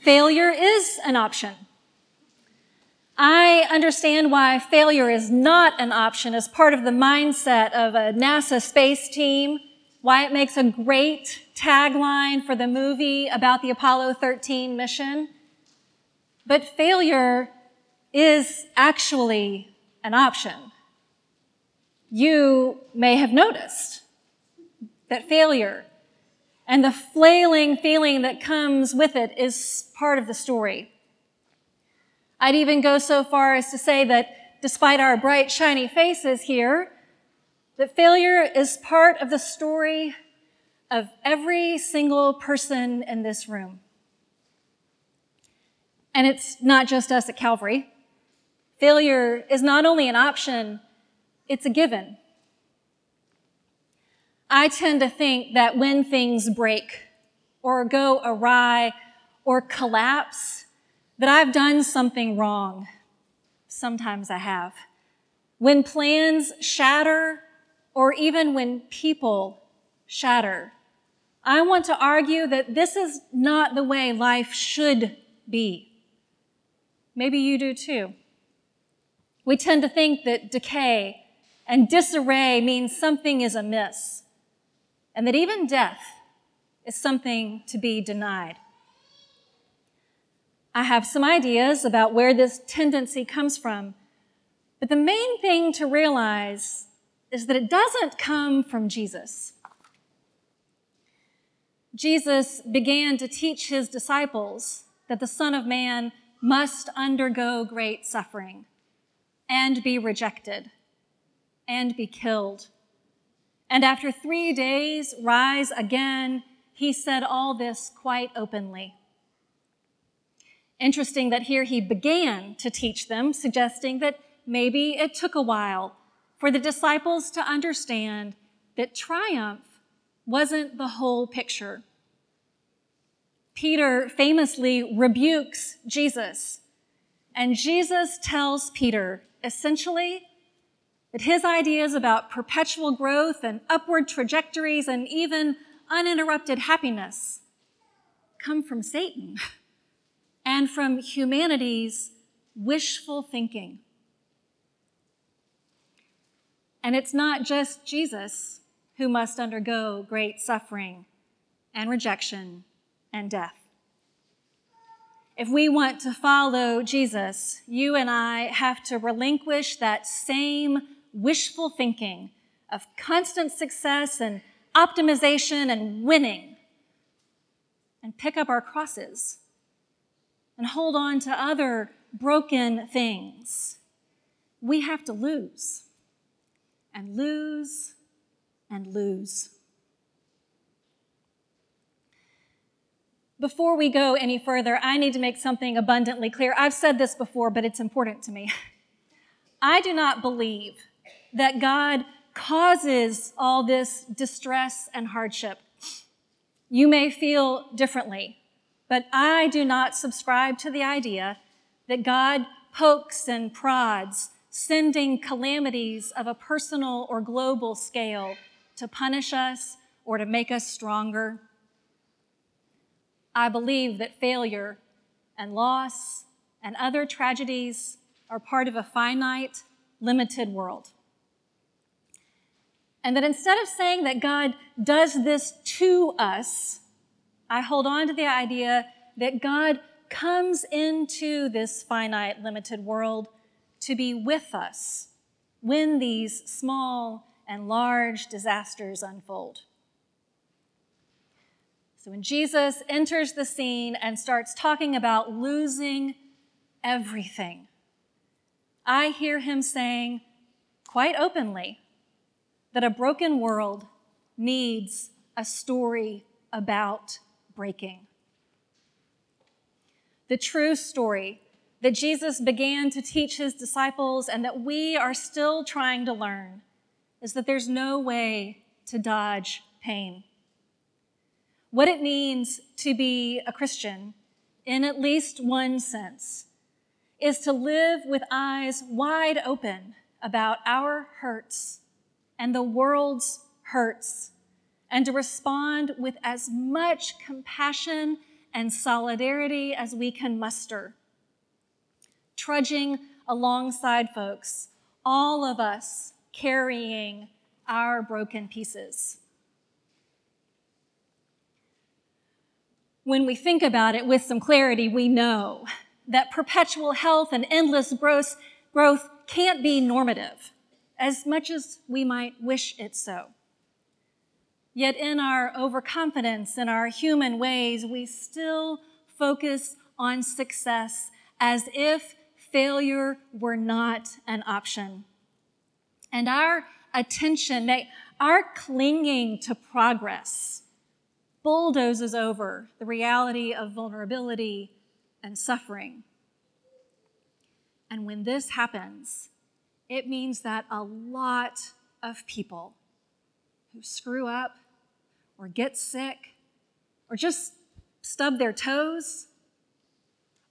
failure is an option. I understand why failure is not an option as part of the mindset of a NASA space team, why it makes a great tagline for the movie about the Apollo 13 mission. But failure is actually an option. You may have noticed that failure and the flailing feeling that comes with it is part of the story. I'd even go so far as to say that despite our bright, shiny faces here, that failure is part of the story of every single person in this room. And it's not just us at Calvary. Failure is not only an option, it's a given. I tend to think that when things break or go awry or collapse, that I've done something wrong. Sometimes I have. When plans shatter or even when people shatter, I want to argue that this is not the way life should be. Maybe you do too. We tend to think that decay and disarray means something is amiss and that even death is something to be denied. I have some ideas about where this tendency comes from, but the main thing to realize is that it doesn't come from Jesus. Jesus began to teach his disciples that the Son of Man must undergo great suffering and be rejected and be killed and after three days rise again, he said all this quite openly. Interesting that here he began to teach them, suggesting that maybe it took a while for the disciples to understand that triumph wasn't the whole picture. Peter famously rebukes Jesus, and Jesus tells Peter essentially that his ideas about perpetual growth and upward trajectories and even uninterrupted happiness come from Satan and from humanity's wishful thinking. And it's not just Jesus who must undergo great suffering and rejection and death. If we want to follow Jesus, you and I have to relinquish that same wishful thinking of constant success and optimization and winning and pick up our crosses and hold on to other broken things. We have to lose and lose and lose. Before we go any further, I need to make something abundantly clear. I've said this before, but it's important to me. I do not believe that God causes all this distress and hardship. You may feel differently, but I do not subscribe to the idea that God pokes and prods, sending calamities of a personal or global scale to punish us or to make us stronger. I believe that failure and loss and other tragedies are part of a finite, limited world. And that instead of saying that God does this to us, I hold on to the idea that God comes into this finite, limited world to be with us when these small and large disasters unfold. So when Jesus enters the scene and starts talking about losing everything, I hear him saying quite openly, that a broken world needs a story about breaking. the true story that Jesus began to teach his disciples and that we are still trying to learn is that there's no way to dodge pain. What it means to be a Christian, in at least one sense, is to live with eyes wide open about our hurts and the world's hurts, and to respond with as much compassion and solidarity as we can muster. Trudging alongside folks, all of us carrying our broken pieces. When we think about it with some clarity, we know that perpetual health and endless growth, can't be normative, as much as we might wish it so. Yet, in our overconfidence in our human ways, we still focus on success as if failure were not an option. And our attention, our clinging to progress, bulldozes over the reality of vulnerability and suffering. And when this happens, it means that a lot of people who screw up or get sick or just stub their toes,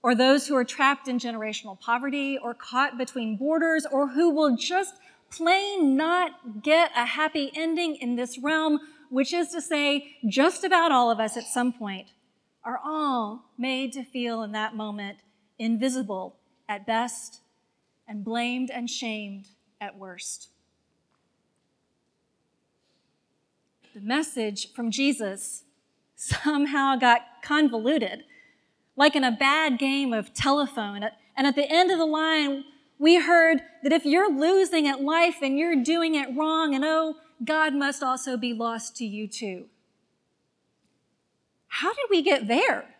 or those who are trapped in generational poverty or caught between borders, or who will just plain not get a happy ending in this realm, which is to say, just about all of us at some point are all made to feel in that moment invisible at best and blamed and shamed at worst. The message from Jesus somehow got convoluted, like in a bad game of telephone. And at the end of the line, we heard that if you're losing at life and you're doing it wrong, and oh, God must also be lost to you too. How did we get there?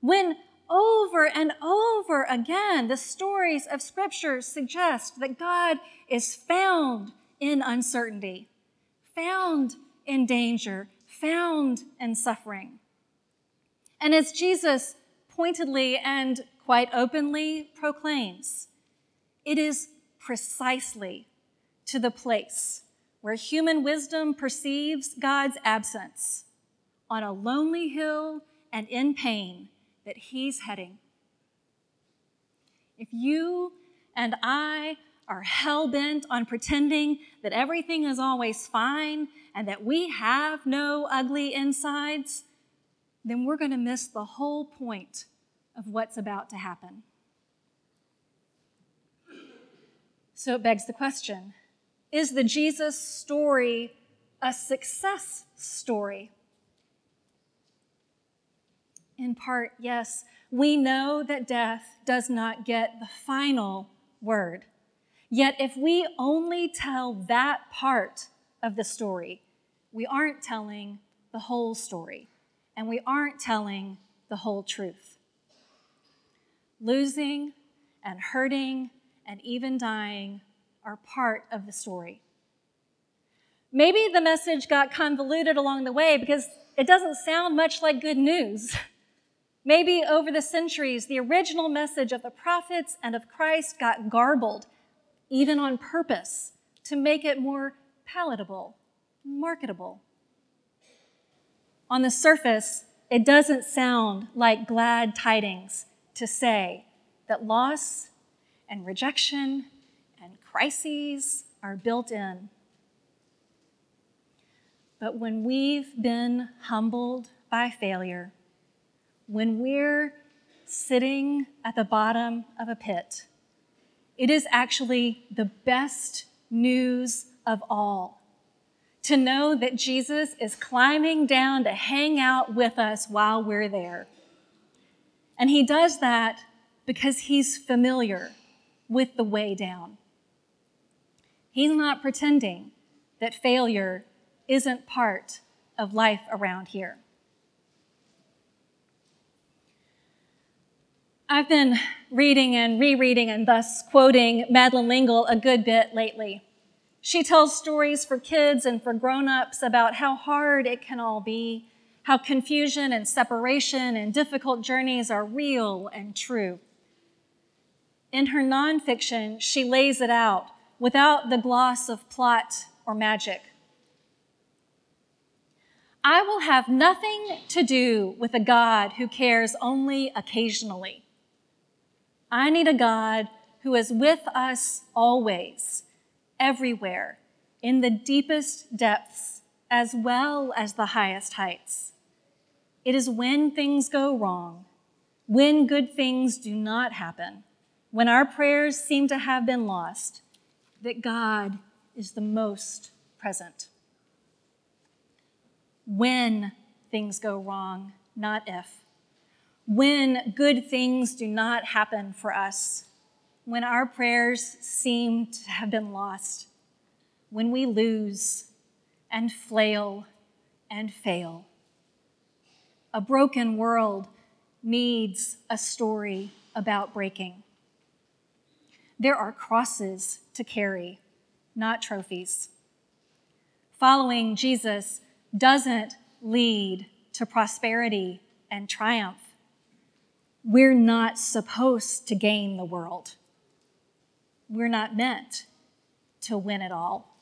When over and over again, the stories of Scripture suggest that God is found in uncertainty, found in danger, found in suffering. And as Jesus pointedly and quite openly proclaims, it is precisely to the place where human wisdom perceives God's absence on a lonely hill and in pain that He's heading. If you and I are hell bent on pretending that everything is always fine and that we have no ugly insides, then we're going to miss the whole point of what's about to happen. So it begs the question Is the Jesus story a success story? In part, yes. We know that death does not get the final word. Yet, if we only tell that part of the story, we aren't telling the whole story, and we aren't telling the whole truth. Losing and hurting and even dying are part of the story. Maybe the message got convoluted along the way because it doesn't sound much like good news. Maybe over the centuries, the original message of the prophets and of Christ got garbled, even on purpose, to make it more palatable, marketable. On the surface, it doesn't sound like glad tidings to say that loss and rejection and crises are built in. But when we've been humbled by failure, when we're sitting at the bottom of a pit, it is actually the best news of all to know that Jesus is climbing down to hang out with us while we're there. And he does that because he's familiar with the way down. He's not pretending that failure isn't part of life around here. I've been reading and rereading and thus quoting Madeleine L'Engle a good bit lately. She tells stories for kids and for grown-ups about how hard it can all be, how confusion and separation and difficult journeys are real and true. In her nonfiction, she lays it out without the gloss of plot or magic. I will have nothing to do with a God who cares only occasionally. I need a God who is with us always, everywhere, in the deepest depths as well as the highest heights. It is when things go wrong, when good things do not happen, when our prayers seem to have been lost, that God is the most present. When things go wrong, not if. When good things do not happen for us, when our prayers seem to have been lost, when we lose and flail and fail. A broken world needs a story about breaking. There are crosses to carry, not trophies. Following Jesus doesn't lead to prosperity and triumph. We're not supposed to gain the world. We're not meant to win it all.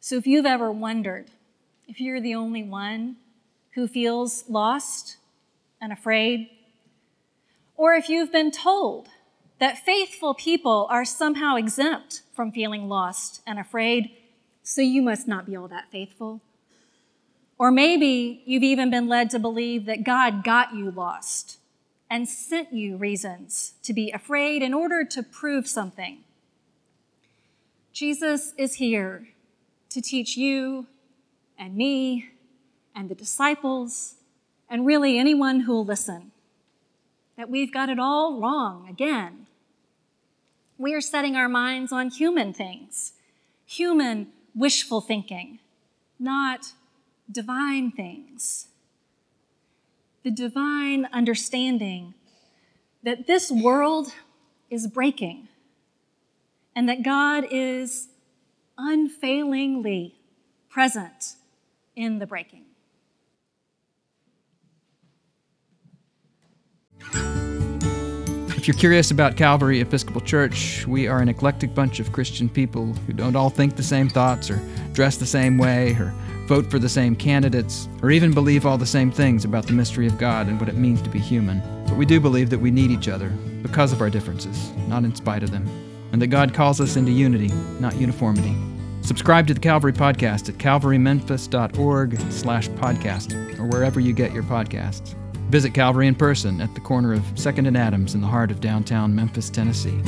So, if you've ever wondered if you're the only one who feels lost and afraid, or if you've been told that faithful people are somehow exempt from feeling lost and afraid, so you must not be all that faithful. Or maybe you've even been led to believe that God got you lost and sent you reasons to be afraid in order to prove something. Jesus is here to teach you and me and the disciples and really anyone who will listen that we've got it all wrong again. We are setting our minds on human things, human wishful thinking, not divine things. The divine understanding that this world is breaking and that God is unfailingly present in the breaking. If you're curious about Calvary Episcopal Church, we are an eclectic bunch of Christian people who don't all think the same thoughts or dress the same way or vote for the same candidates or even believe all the same things about the mystery of God and what it means to be human. But we do believe that we need each other because of our differences, not in spite of them, and that God calls us into unity, not uniformity. Subscribe to the Calvary Podcast at calvarymemphis.org slash podcast or wherever you get your podcasts. Visit Calvary in person at the corner of 2nd and Adams in the heart of downtown Memphis, Tennessee.